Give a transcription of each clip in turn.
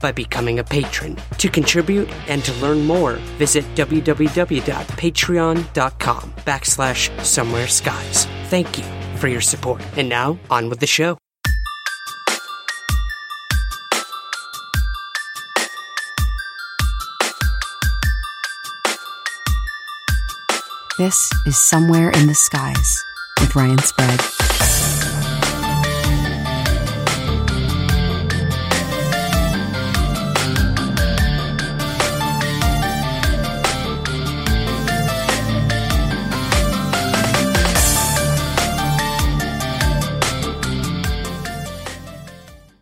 by becoming a patron. To contribute and to learn more, visit www.patreon.com backslash somewhere skies. Thank you for your support. And now, on with the show. This is Somewhere in the Skies with Ryan Sprague.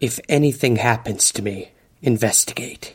If anything happens to me, investigate.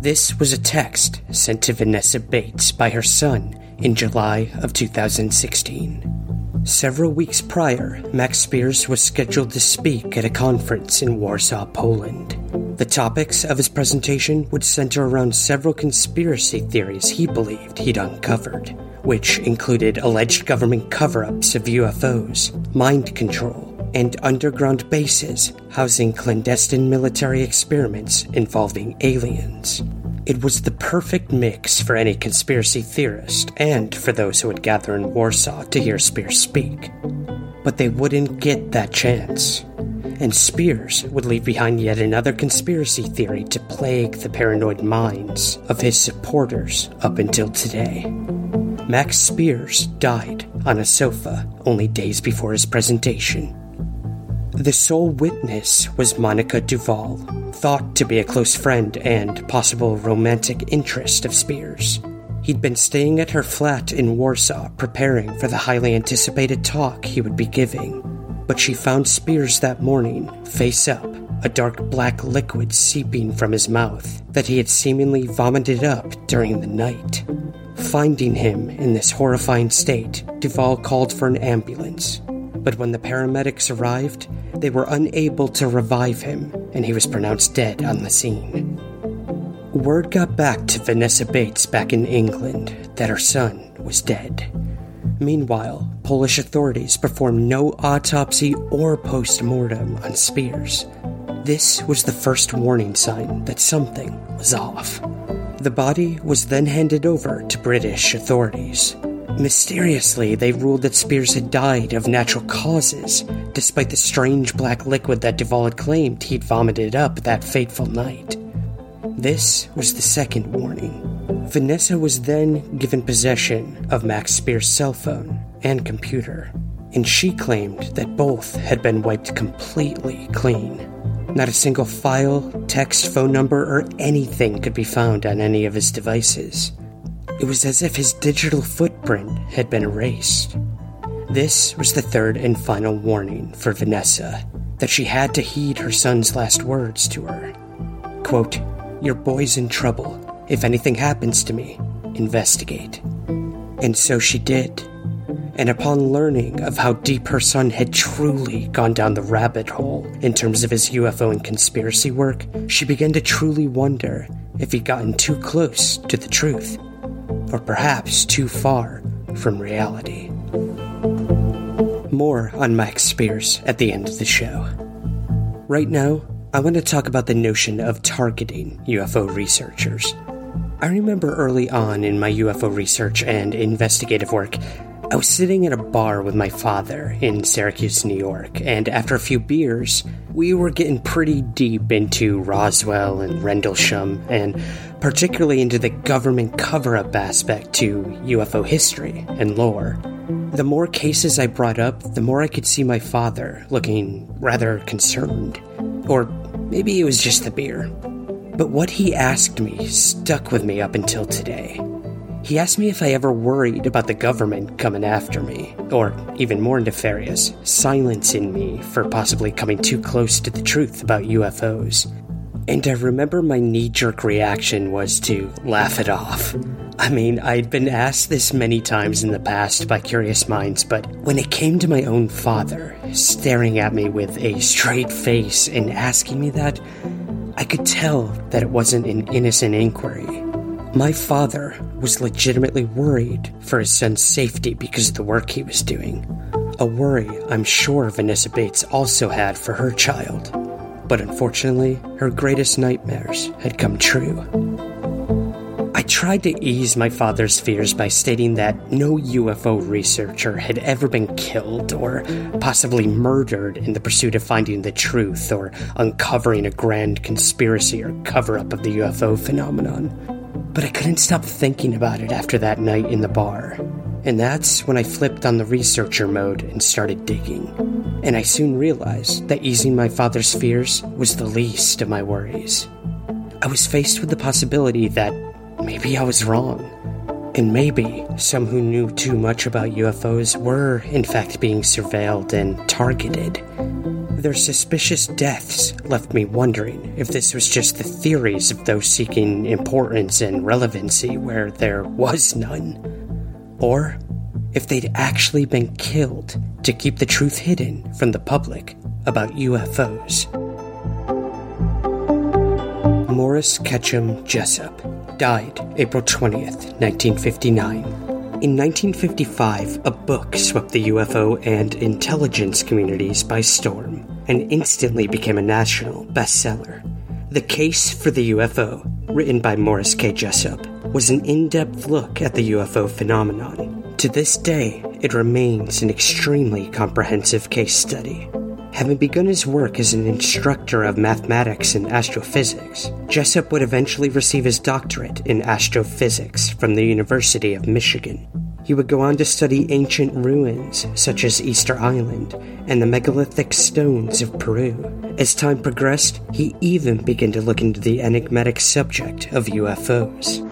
This was a text sent to Vanessa Bates by her son in July of 2016. Several weeks prior, Max Spiers was scheduled to speak at a conference in Warsaw, Poland. The topics of his presentation would center around several conspiracy theories he believed he'd uncovered, which included alleged government cover ups of UFOs, mind control, and underground bases housing clandestine military experiments involving aliens. It was the perfect mix for any conspiracy theorist and for those who would gather in Warsaw to hear Spiers speak. But they wouldn't get that chance. And Spiers would leave behind yet another conspiracy theory to plague the paranoid minds of his supporters up until today. Max Spiers died on a sofa only days before his presentation. The sole witness was Monica Duval, thought to be a close friend and possible romantic interest of Spiers. He'd been staying at her flat in Warsaw preparing for the highly anticipated talk he would be giving. But she found Spiers that morning, face up, a dark black liquid seeping from his mouth that he had seemingly vomited up during the night. Finding him in this horrifying state, Duval called for an ambulance. But when the paramedics arrived, they were unable to revive him, and he was pronounced dead on the scene. Word got back to Vanessa Bates back in England that her son was dead. Meanwhile, Polish authorities performed no autopsy or post mortem on Spiers. This was the first warning sign that something was off. The body was then handed over to British authorities. Mysteriously, they ruled that Spiers had died of natural causes, despite the strange black liquid that Duval had claimed he'd vomited up that fateful night. This was the second warning. Vanessa was then given possession of Max Spiers' cell phone and computer, and she claimed that both had been wiped completely clean. Not a single file, text, phone number, or anything could be found on any of his devices. It was as if his digital footprint had been erased. This was the third and final warning for Vanessa that she had to heed her son's last words to her. Quote, Your boy's in trouble. If anything happens to me, investigate. And so she did. And upon learning of how deep her son had truly gone down the rabbit hole in terms of his UFO and conspiracy work, she began to truly wonder if he'd gotten too close to the truth, or perhaps too far from reality. More on Mike Spiers at the end of the show. Right now, I want to talk about the notion of targeting UFO researchers. I remember early on in my UFO research and investigative work, I was sitting at a bar with my father in Syracuse, New York, and after a few beers, we were getting pretty deep into Roswell and Rendlesham, and particularly into the government cover up aspect to UFO history and lore. The more cases I brought up, the more I could see my father looking rather concerned. Or maybe it was just the beer. But what he asked me stuck with me up until today. He asked me if I ever worried about the government coming after me, or even more nefarious, silencing me for possibly coming too close to the truth about UFOs. And I remember my knee jerk reaction was to laugh it off. I mean, I'd been asked this many times in the past by curious minds, but when it came to my own father, staring at me with a straight face and asking me that, I could tell that it wasn't an innocent inquiry. My father was legitimately worried for his son's safety because of the work he was doing. A worry I'm sure Vanessa Bates also had for her child. But unfortunately, her greatest nightmares had come true. I tried to ease my father's fears by stating that no UFO researcher had ever been killed or possibly murdered in the pursuit of finding the truth or uncovering a grand conspiracy or cover up of the UFO phenomenon. But I couldn't stop thinking about it after that night in the bar. And that's when I flipped on the researcher mode and started digging. And I soon realized that easing my father's fears was the least of my worries. I was faced with the possibility that maybe I was wrong. And maybe some who knew too much about UFOs were, in fact, being surveilled and targeted. Their suspicious deaths left me wondering if this was just the theories of those seeking importance and relevancy where there was none. Or if they'd actually been killed to keep the truth hidden from the public about UFOs. Morris Ketchum Jessup died April 20th, 1959 in 1955, a book swept the UFO and intelligence communities by storm and instantly became a national bestseller. The Case for the UFO, written by Morris K. Jessup, was an in depth look at the UFO phenomenon. To this day, it remains an extremely comprehensive case study. Having begun his work as an instructor of mathematics and astrophysics, Jessup would eventually receive his doctorate in astrophysics from the University of Michigan. He would go on to study ancient ruins such as Easter Island and the megalithic stones of Peru. As time progressed, he even began to look into the enigmatic subject of UFOs.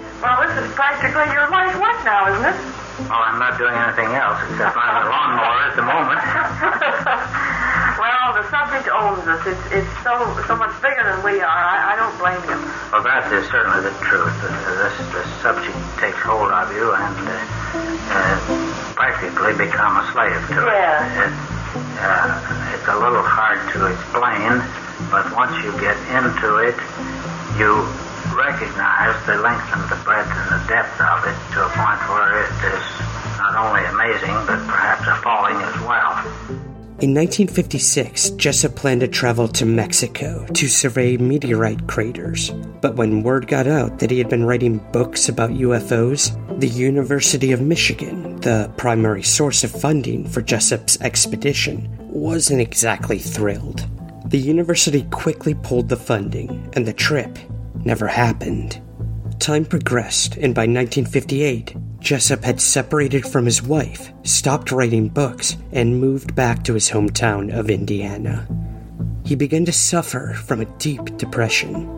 This is practically your life work now, isn't it? Well, I'm not doing anything else except ride a lawnmower at the moment. well, the subject owns us. It's, it's so so much bigger than we are. I, I don't blame you. Well, that is certainly the truth. This, this subject takes hold of you and uh, uh, practically become a slave to it. Yeah. It, uh, it's a little hard to explain, but once you get into it, you recognize the length and the breadth and the depth of it to a point where it is not only amazing, but perhaps appalling as well. In 1956, Jessup planned to travel to Mexico to survey meteorite craters. But when word got out that he had been writing books about UFOs, the University of Michigan, the primary source of funding for Jessup's expedition, wasn't exactly thrilled. The university quickly pulled the funding, and the trip never happened. Time progressed, and by 1958, Jessup had separated from his wife, stopped writing books, and moved back to his hometown of Indiana. He began to suffer from a deep depression.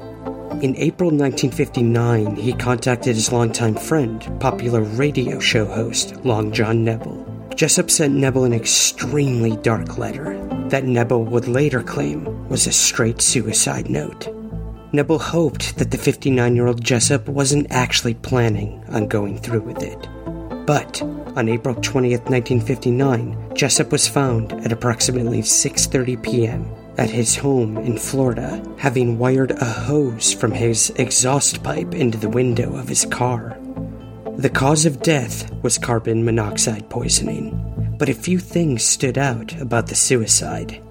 In April 1959, he contacted his longtime friend, popular radio show host Long John Nebel. Jessup sent Nebel an extremely dark letter that Nebel would later claim was a straight suicide note. Nebel hoped that the 59 year old Jessup wasn't actually planning on going through with it. But on April 20th, 1959, Jessup was found at approximately 6:30 p.m. at his home in Florida, having wired a hose from his exhaust pipe into the window of his car. The cause of death was carbon monoxide poisoning, but a few things stood out about the suicide.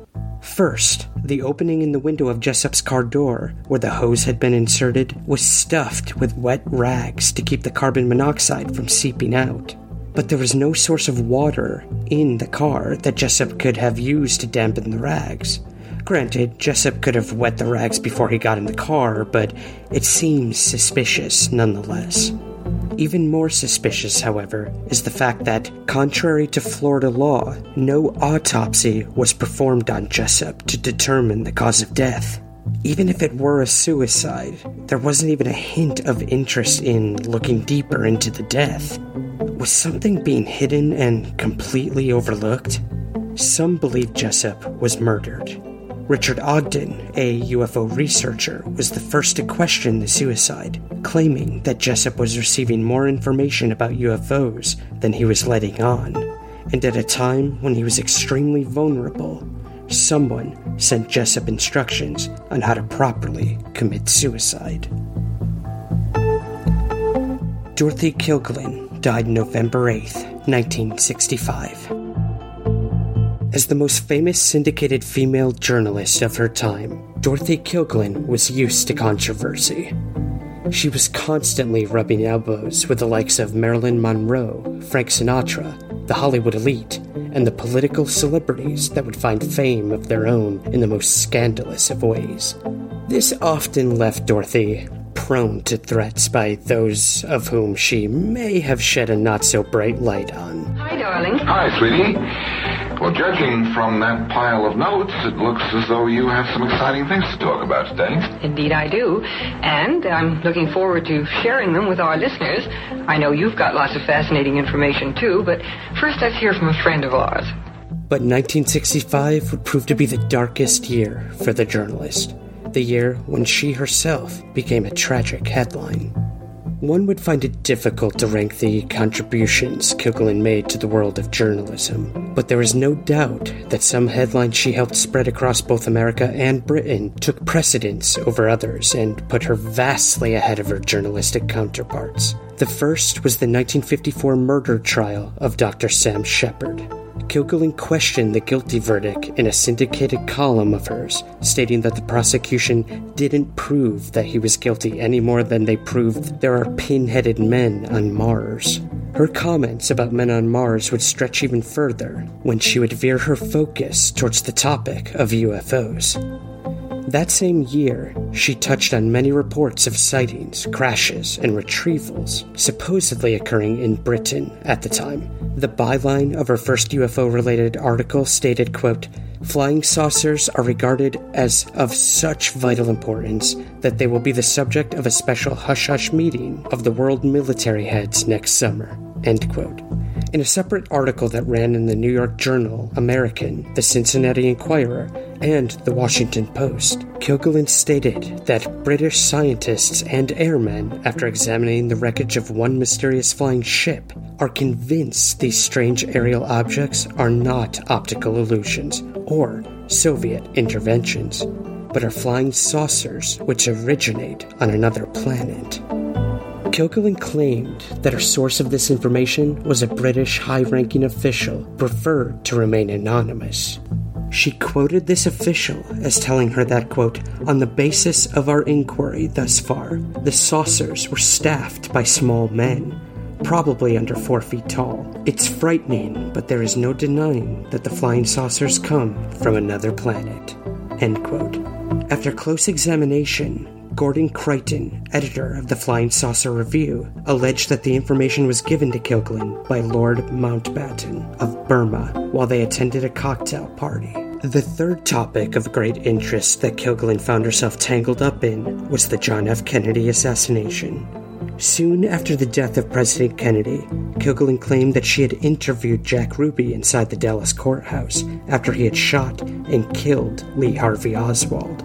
First, the opening in the window of Jessup's car door, where the hose had been inserted, was stuffed with wet rags to keep the carbon monoxide from seeping out. but there was no source of water in the car that Jessup could have used to dampen the rags. Granted, Jessup could have wet the rags before he got in the car, but it seems suspicious nonetheless. Even more suspicious, however, is the fact that, contrary to Florida law, no autopsy was performed on Jessup to determine the cause of death. Even if it were a suicide, there wasn't even a hint of interest in looking deeper into the death. Was something being hidden and completely overlooked? Some believe Jessup was murdered. Richard Ogden, a UFO researcher, was the first to question the suicide, claiming that Jessup was receiving more information about UFOs than he was letting on, and at a time when he was extremely vulnerable, someone sent Jessup instructions on how to properly commit suicide. Dorothy Kilgallen died November 8, 1965. As the most famous syndicated female journalist of her time, Dorothy Kilgallen was used to controversy. She was constantly rubbing elbows with the likes of Marilyn Monroe, Frank Sinatra, the Hollywood elite, and the political celebrities that would find fame of their own in the most scandalous of ways. This often left Dorothy prone to threats by those of whom she may have shed a not so bright light on. Hi, darling. Hi, sweetie. Well, judging from that pile of notes, it looks as though you have some exciting things to talk about today. Indeed, I do. And I'm looking forward to sharing them with our listeners. I know you've got lots of fascinating information, too, but first let's hear from a friend of ours. But 1965 would prove to be the darkest year for the journalist, the year when she herself became a tragic headline. One would find it difficult to rank the contributions Kilgallen made to the world of journalism, but there is no doubt that some headlines she helped spread across both America and Britain took precedence over others and put her vastly ahead of her journalistic counterparts. The first was the 1954 murder trial of Dr. Sam Sheppard. Kilgallen questioned the guilty verdict in a syndicated column of hers, stating that the prosecution didn't prove that he was guilty any more than they proved there are pin-headed men on Mars. Her comments about men on Mars would stretch even further when she would veer her focus towards the topic of UFOs. That same year, she touched on many reports of sightings, crashes, and retrievals supposedly occurring in Britain at the time. The byline of her first UFO related article stated, quote, Flying saucers are regarded as of such vital importance that they will be the subject of a special hush hush meeting of the world military heads next summer. End quote. In a separate article that ran in the New York Journal, American, the Cincinnati Enquirer, and the Washington Post, Kilgallen stated that British scientists and airmen, after examining the wreckage of one mysterious flying ship, are convinced these strange aerial objects are not optical illusions or Soviet interventions, but are flying saucers which originate on another planet. Kilgallen claimed that her source of this information was a British high ranking official preferred to remain anonymous. She quoted this official as telling her that, quote, on the basis of our inquiry thus far, the saucers were staffed by small men, probably under four feet tall. It's frightening, but there is no denying that the flying saucers come from another planet. End quote. After close examination, Gordon Creighton, editor of the Flying Saucer Review, alleged that the information was given to Kilgallen by Lord Mountbatten of Burma while they attended a cocktail party. The third topic of great interest that Kilgallen found herself tangled up in was the John F. Kennedy assassination. Soon after the death of President Kennedy, Kilgallen claimed that she had interviewed Jack Ruby inside the Dallas courthouse after he had shot and killed Lee Harvey Oswald.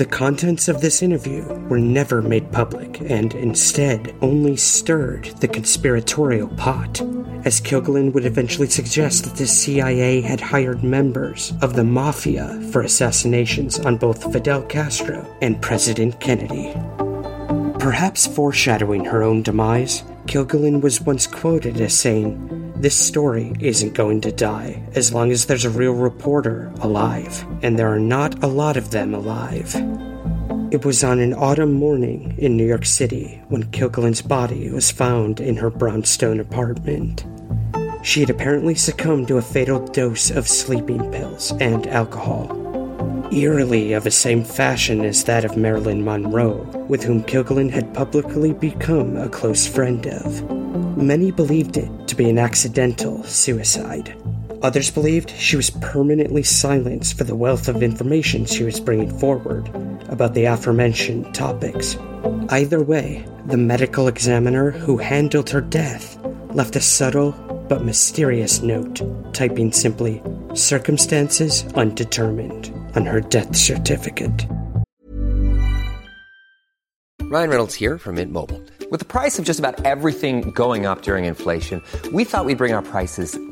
The contents of this interview were never made public and instead only stirred the conspiratorial pot, as Kilgallen would eventually suggest that the CIA had hired members of the Mafia for assassinations on both Fidel Castro and President Kennedy. Perhaps foreshadowing her own demise, Kilgallen was once quoted as saying, This story isn't going to die as long as there's a real reporter alive, and there are not a lot of them alive. It was on an autumn morning in New York City when Kilgallen's body was found in her brownstone apartment. she had apparently succumbed to a fatal dose of sleeping pills and alcohol. Eerily of the same fashion as that of Marilyn Monroe, with whom Kilgallen had publicly become a close friend of. Many believed it to be an accidental suicide. Others believed she was permanently silenced for the wealth of information she was bringing forward about the aforementioned topics. Either way, the medical examiner who handled her death left a subtle but mysterious note, typing simply, circumstances undetermined, on her death certificate. Ryan Reynolds here from Mint Mobile. With the price of just about everything going up during inflation, we thought we'd bring our prices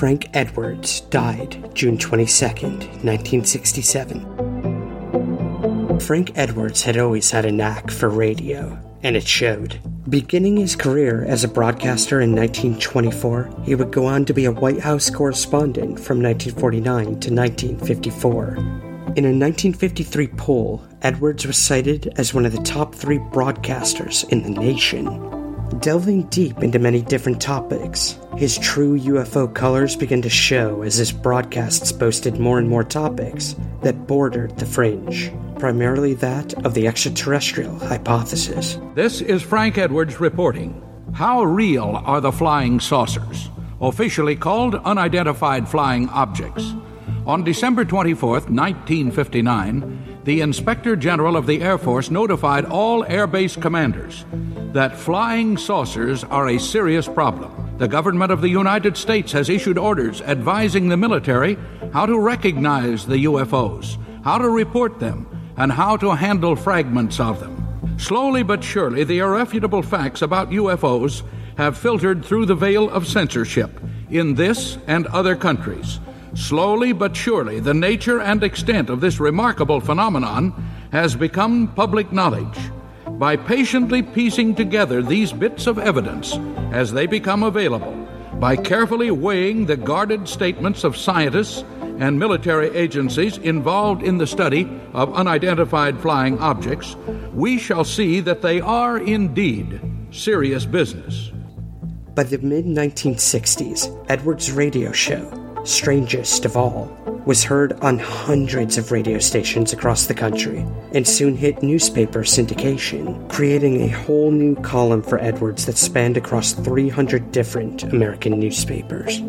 Frank Edwards died June 22, 1967. Frank Edwards had always had a knack for radio, and it showed. Beginning his career as a broadcaster in 1924, he would go on to be a White House correspondent from 1949 to 1954. In a 1953 poll, Edwards was cited as one of the top three broadcasters in the nation. Delving deep into many different topics, his true UFO colors began to show as his broadcasts boasted more and more topics that bordered the fringe, primarily that of the extraterrestrial hypothesis. This is Frank Edwards reporting. How real are the flying saucers, officially called unidentified flying objects? On December 24, 1959, the Inspector General of the Air Force notified all Air Base commanders that flying saucers are a serious problem. The government of the United States has issued orders advising the military how to recognize the UFOs, how to report them, and how to handle fragments of them. Slowly but surely, the irrefutable facts about UFOs have filtered through the veil of censorship in this and other countries. Slowly but surely, the nature and extent of this remarkable phenomenon has become public knowledge. By patiently piecing together these bits of evidence as they become available, by carefully weighing the guarded statements of scientists and military agencies involved in the study of unidentified flying objects, we shall see that they are indeed serious business. By the mid 1960s, Edwards' radio show, Strangest of All, was heard on hundreds of radio stations across the country and soon hit newspaper syndication, creating a whole new column for Edwards that spanned across 300 different American newspapers.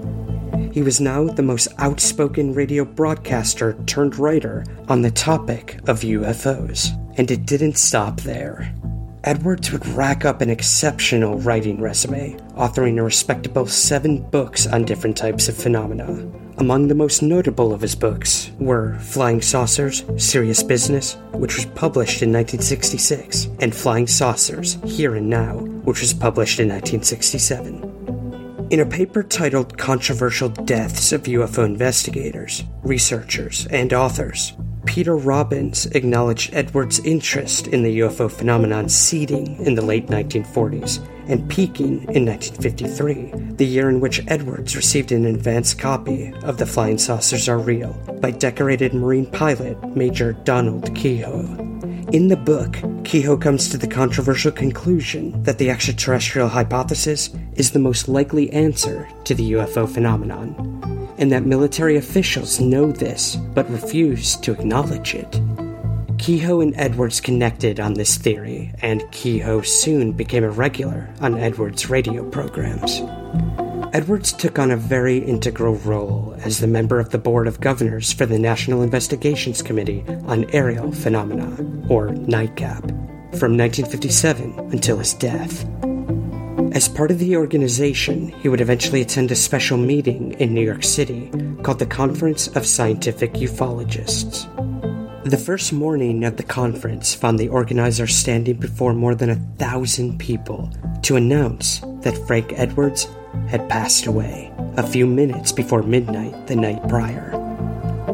He was now the most outspoken radio broadcaster turned writer on the topic of UFOs. And it didn't stop there. Edwards would rack up an exceptional writing resume, authoring a respectable seven books on different types of phenomena. Among the most notable of his books were Flying Saucers, Serious Business, which was published in 1966, and Flying Saucers, Here and Now, which was published in 1967. In a paper titled Controversial Deaths of UFO Investigators, Researchers, and Authors, Peter Robbins acknowledged Edwards' interest in the UFO phenomenon seeding in the late 1940s and peaking in 1953, the year in which Edwards received an advance copy of The Flying Saucers Are Real by decorated Marine pilot Major Donald Keyhoe. In the book, Keyhoe comes to the controversial conclusion that the extraterrestrial hypothesis is the most likely answer to the UFO phenomenon, and that military officials know this but refuse to acknowledge it. Keyhoe and Edwards connected on this theory, and Keyhoe soon became a regular on Edwards' radio programs. Edwards took on a very integral role as the member of the Board of Governors for the National Investigations Committee on Aerial Phenomena, or NICAP, from 1957 until his death. As part of the organization, he would eventually attend a special meeting in New York City called the Conference of Scientific Ufologists. The first morning of the conference found the organizers standing before more than a thousand people to announce that Frank Edwards had passed away a few minutes before midnight the night prior.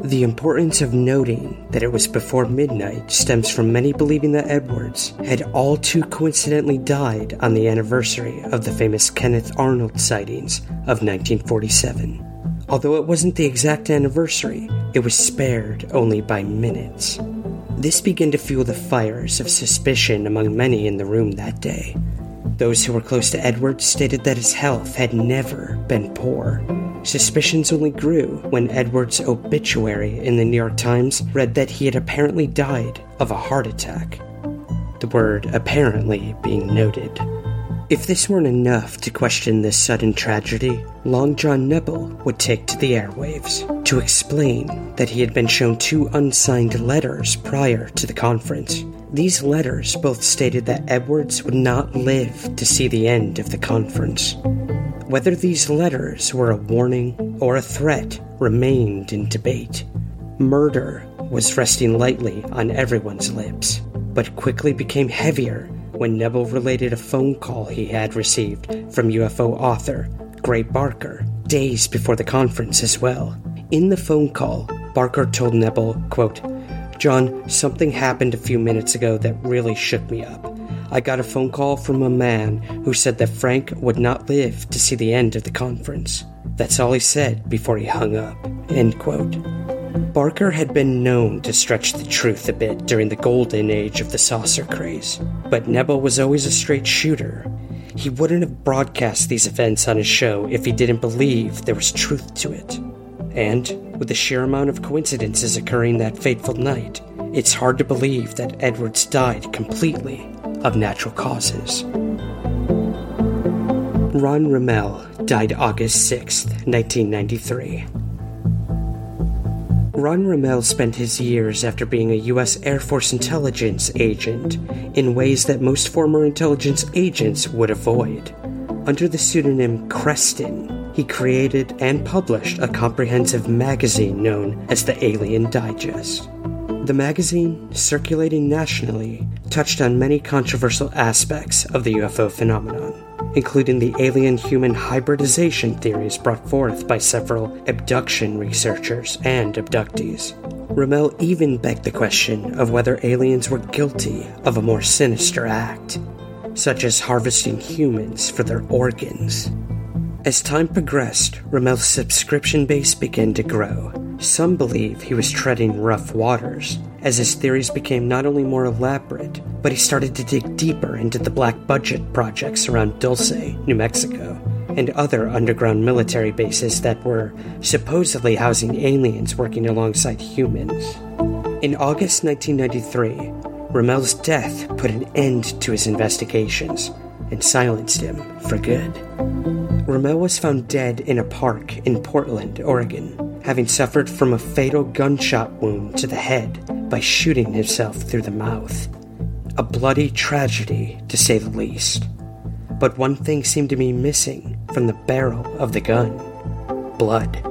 The importance of noting that it was before midnight stems from many believing that Edwards had all too coincidentally died on the anniversary of the famous Kenneth Arnold sightings of 1947. Although it wasn't the exact anniversary, it was spared only by minutes. This began to fuel the fires of suspicion among many in the room that day. Those who were close to Edwards stated that his health had never been poor. Suspicions only grew when Edwards' obituary in the New York Times read that he had apparently died of a heart attack. The word apparently being noted. If this weren't enough to question this sudden tragedy, Long John Nebel would take to the airwaves to explain that he had been shown two unsigned letters prior to the conference. These letters both stated that Edwards would not live to see the end of the conference. Whether these letters were a warning or a threat remained in debate. Murder was resting lightly on everyone's lips, but quickly became heavier when Nebel related a phone call he had received from UFO author Gray Barker days before the conference as well. In the phone call, Barker told Nebel, quote, John, something happened a few minutes ago that really shook me up. I got a phone call from a man who said that Frank would not live to see the end of the conference. That's all he said before he hung up. End quote. Barker had been known to stretch the truth a bit during the golden age of the saucer craze, but Nebel was always a straight shooter. He wouldn't have broadcast these events on his show if he didn't believe there was truth to it. And, with the sheer amount of coincidences occurring that fateful night, it's hard to believe that Edwards died completely of natural causes. Ron Rummel died August 6, 1993. Ron Rummel spent his years after being a U.S. Air Force intelligence agent in ways that most former intelligence agents would avoid. Under the pseudonym Creston, he created and published a comprehensive magazine known as the Alien Digest. The magazine, circulating nationally, touched on many controversial aspects of the UFO phenomenon including the alien human hybridization theories brought forth by several abduction researchers and abductees. Rummel even begged the question of whether aliens were guilty of a more sinister act, such as harvesting humans for their organs. As time progressed, Rummel's subscription base began to grow. Some believe he was treading rough waters, as his theories became not only more elaborate, but he started to dig deeper into the black budget projects around Dulce, New Mexico, and other underground military bases that were supposedly housing aliens working alongside humans. In August 1993, Rummel's death put an end to his investigations and silenced him for good. Rummel was found dead in a park in Portland, Oregon, having suffered from a fatal gunshot wound to the head by shooting himself through the mouth. A bloody tragedy, to say the least. But one thing seemed to be missing from the barrel of the gun blood.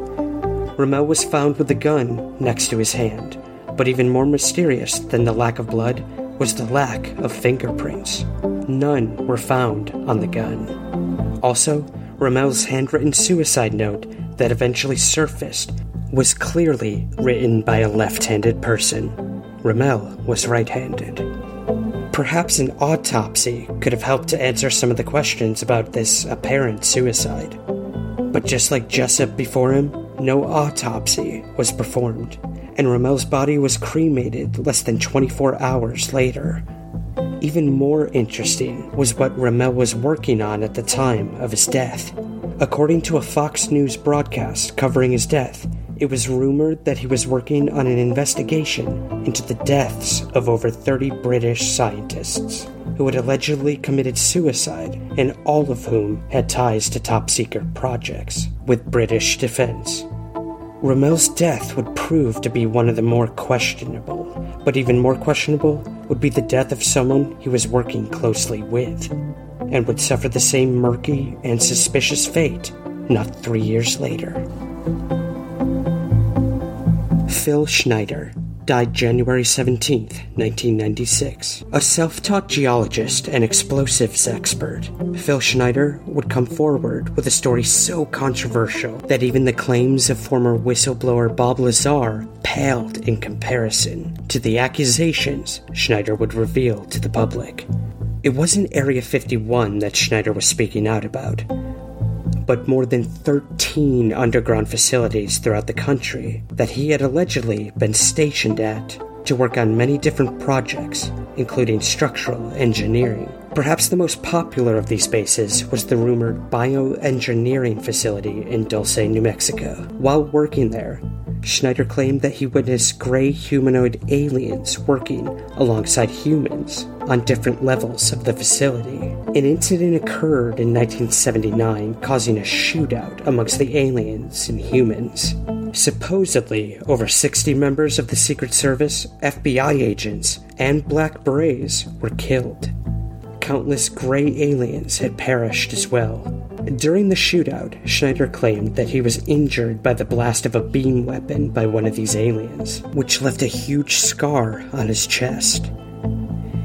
Rummel was found with the gun next to his hand, but even more mysterious than the lack of blood was the lack of fingerprints. None were found on the gun. Also, Rummel's handwritten suicide note that eventually surfaced was clearly written by a left handed person. Rummel was right handed. Perhaps an autopsy could have helped to answer some of the questions about this apparent suicide. But just like Jessup before him, no autopsy was performed, and Rummel's body was cremated less than 24 hours later. Even more interesting was what Rummel was working on at the time of his death. According to a Fox News broadcast covering his death, it was rumored that he was working on an investigation into the deaths of over 30 British scientists who had allegedly committed suicide, and all of whom had ties to top secret projects with British defense. Rummel's death would prove to be one of the more questionable, but even more questionable would be the death of someone he was working closely with, and would suffer the same murky and suspicious fate not three years later. Phil Schneider died January 17, 1996. A self taught geologist and explosives expert, Phil Schneider would come forward with a story so controversial that even the claims of former whistleblower Bob Lazar paled in comparison to the accusations Schneider would reveal to the public. It wasn't Area 51 that Schneider was speaking out about, but more than 13 underground facilities throughout the country that he had allegedly been stationed at to work on many different projects, including structural engineering. Perhaps the most popular of these bases was the rumored bioengineering facility in Dulce, New Mexico. While working there, Schneider claimed that he witnessed gray humanoid aliens working alongside humans on different levels of the facility. An incident occurred in 1979, causing a shootout amongst the aliens and humans. Supposedly, over 60 members of the Secret Service, FBI agents, and Black Berets were killed. Countless gray aliens had perished as well. During the shootout, Schneider claimed that he was injured by the blast of a beam weapon by one of these aliens, which left a huge scar on his chest.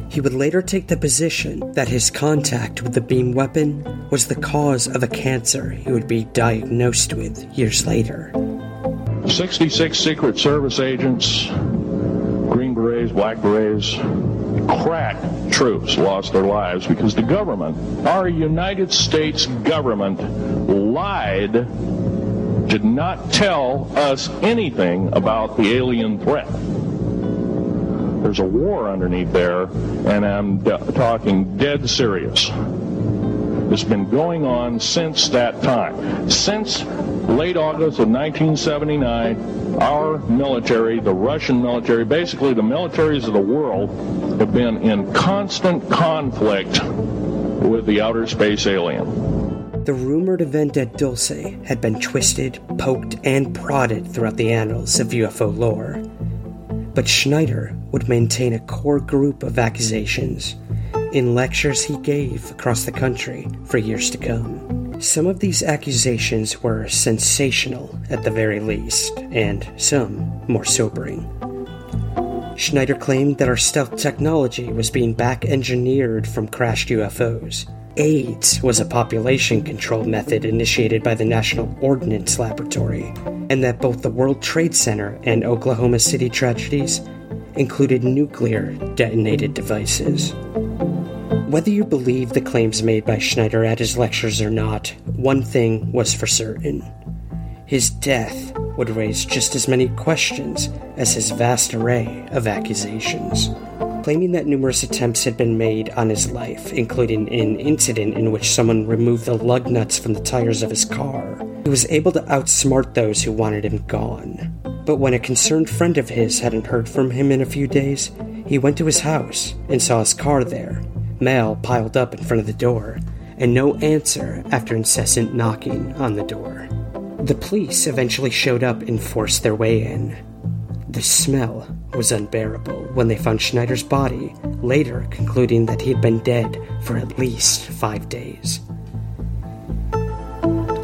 He would later take the position that his contact with the beam weapon was the cause of a cancer he would be diagnosed with years later. 66 Secret Service agents, Green Berets, Black Berets, crack troops lost their lives because the government, our United States government, lied, did not tell us anything about the alien threat. There's a war underneath there, and I'm talking dead serious. It's been going on since that time. Since late August of 1979, our military, the Russian military, basically the militaries of the world, have been in constant conflict with the outer space alien. The rumored event at Dulce had been twisted, poked, and prodded throughout the annals of UFO lore. But Schneider would maintain a core group of accusations in lectures he gave across the country for years to come. Some of these accusations were sensational at the very least, and some more sobering. Schneider claimed that our stealth technology was being back engineered from crashed UFOs. AIDS was a population control method initiated by the National Ordnance Laboratory, and that both the World Trade Center and Oklahoma City tragedies included nuclear detonated devices. Whether you believe the claims made by Schneider at his lectures or not, one thing was for certain. His death would raise just as many questions as his vast array of accusations. Claiming that numerous attempts had been made on his life, including an incident in which someone removed the lug nuts from the tires of his car, he was able to outsmart those who wanted him gone. But when a concerned friend of his hadn't heard from him in a few days, he went to his house and saw his car there, mail piled up in front of the door, and no answer after incessant knocking on the door. The police eventually showed up and forced their way in. The smell was unbearable when they found Schneider's body, later concluding that he had been dead for at least five days.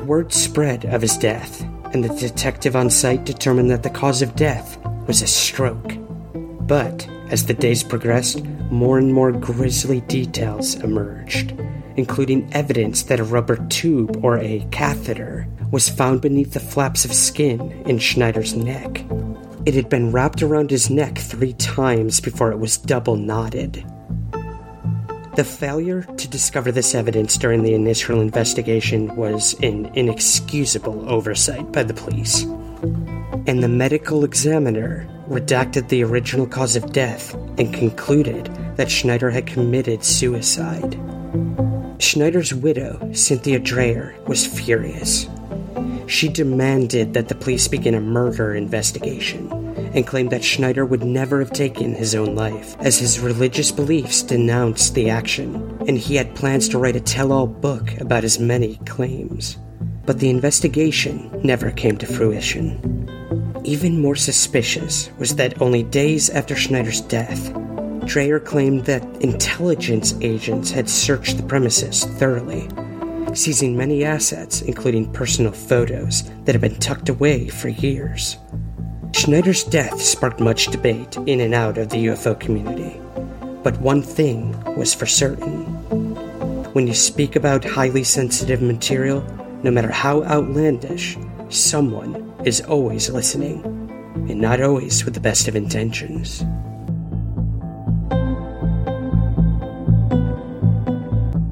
Word spread of his death, and the detective on site determined that the cause of death was a stroke. But as the days progressed, more and more grisly details emerged, including evidence that a rubber tube or a catheter was found beneath the flaps of skin in Schneider's neck. It had been wrapped around his neck three times before it was double knotted. The failure to discover this evidence during the initial investigation was an inexcusable oversight by the police. And the medical examiner redacted the original cause of death and concluded that Schneider had committed suicide. Schneider's widow, Cynthia Drayer, was furious. She demanded that the police begin a murder investigation and claimed that Schneider would never have taken his own life, as his religious beliefs denounced the action, and he had plans to write a tell all book about his many claims. But the investigation never came to fruition. Even more suspicious was that only days after Schneider's death, Drayer claimed that intelligence agents had searched the premises thoroughly, seizing many assets, including personal photos that had been tucked away for years. Schneider's death sparked much debate in and out of the UFO community. But one thing was for certain. When you speak about highly sensitive material, no matter how outlandish, someone is always listening, and not always with the best of intentions.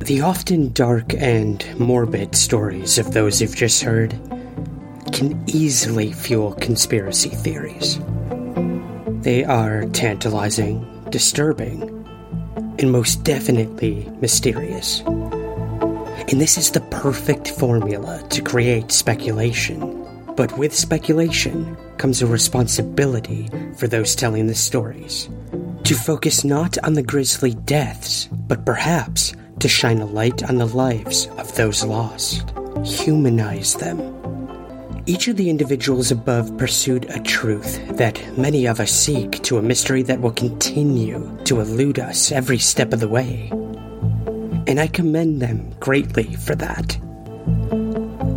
The often dark and morbid stories of those you've just heard can easily fuel conspiracy theories. They are tantalizing, disturbing, and most definitely mysterious. And this is the perfect formula to create speculation. But with speculation comes a responsibility for those telling the stories. To focus not on the grisly deaths, but perhaps to shine a light on the lives of those lost, humanize them. Each of the individuals above pursued a truth that many of us seek to a mystery that will continue to elude us every step of the way. And I commend them greatly for that.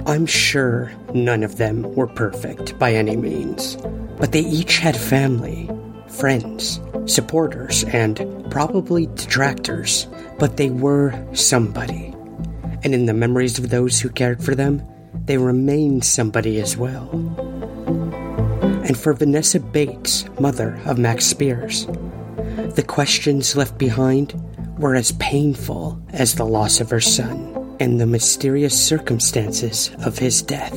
I'm sure none of them were perfect by any means, but they each had family, friends, supporters, and probably detractors but they were somebody. And in the memories of those who cared for them, they remain somebody as well. And for Vanessa Bates, mother of Max Spiers, the questions left behind were as painful as the loss of her son and the mysterious circumstances of his death.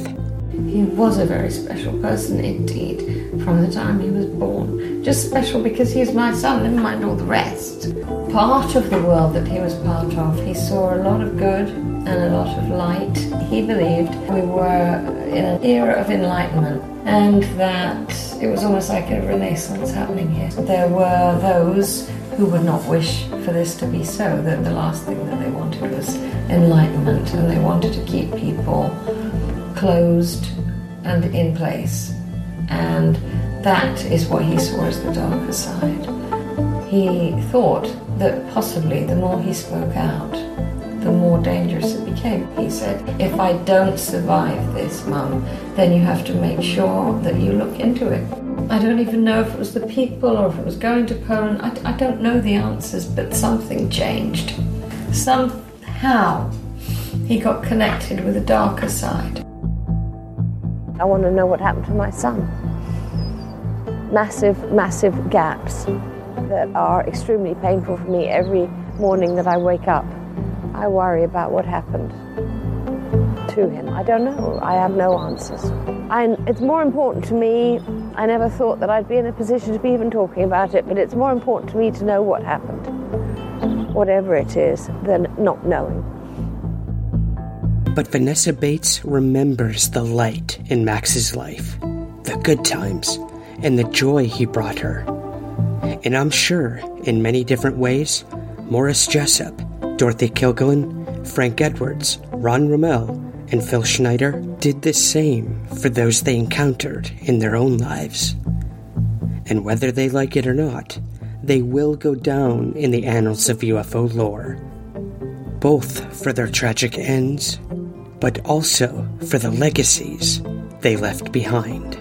He was a very special person indeed from the time he was born. Just special because he's my son, never mind all the rest. Part of the world that he was part of, he saw a lot of good and a lot of light. He believed we were in an era of enlightenment and that it was almost like a renaissance happening here. There were those who would not wish for this to be so, that the last thing that they wanted was enlightenment and they wanted to keep people closed and in place. And that is what he saw as the darker side. He thought that possibly the more he spoke out, the more dangerous it became. He said, If I don't survive this, Mum, then you have to make sure that you look into it. I don't even know if it was the people or if it was going to Poland. I, I don't know the answers, but something changed. Somehow he got connected with the darker side. I want to know what happened to my son. Massive, massive gaps that are extremely painful for me every morning that I wake up. I worry about what happened to him. I don't know. I have no answers. I, it's more important to me. I never thought that I'd be in a position to be even talking about it, but it's more important to me to know what happened, whatever it is, than not knowing. But Vanessa Bates remembers the light in Max's life, the good times, and the joy he brought her. And I'm sure, in many different ways, Morris Jessup, Dorothy Kilgallen, Frank Edwards, Ron Rummel, and Phil Schneider did the same for those they encountered in their own lives. And whether they like it or not, they will go down in the annals of UFO lore, both for their tragic ends but also for the legacies they left behind.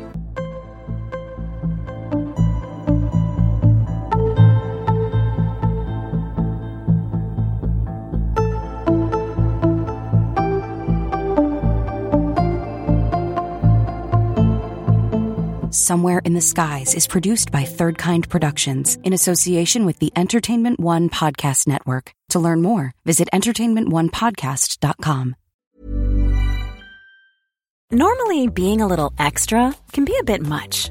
Somewhere in the Skies is produced by Third Kind Productions in association with the Entertainment One Podcast Network. To learn more, visit entertainmentonepodcast.com. Normally, being a little extra can be a bit much,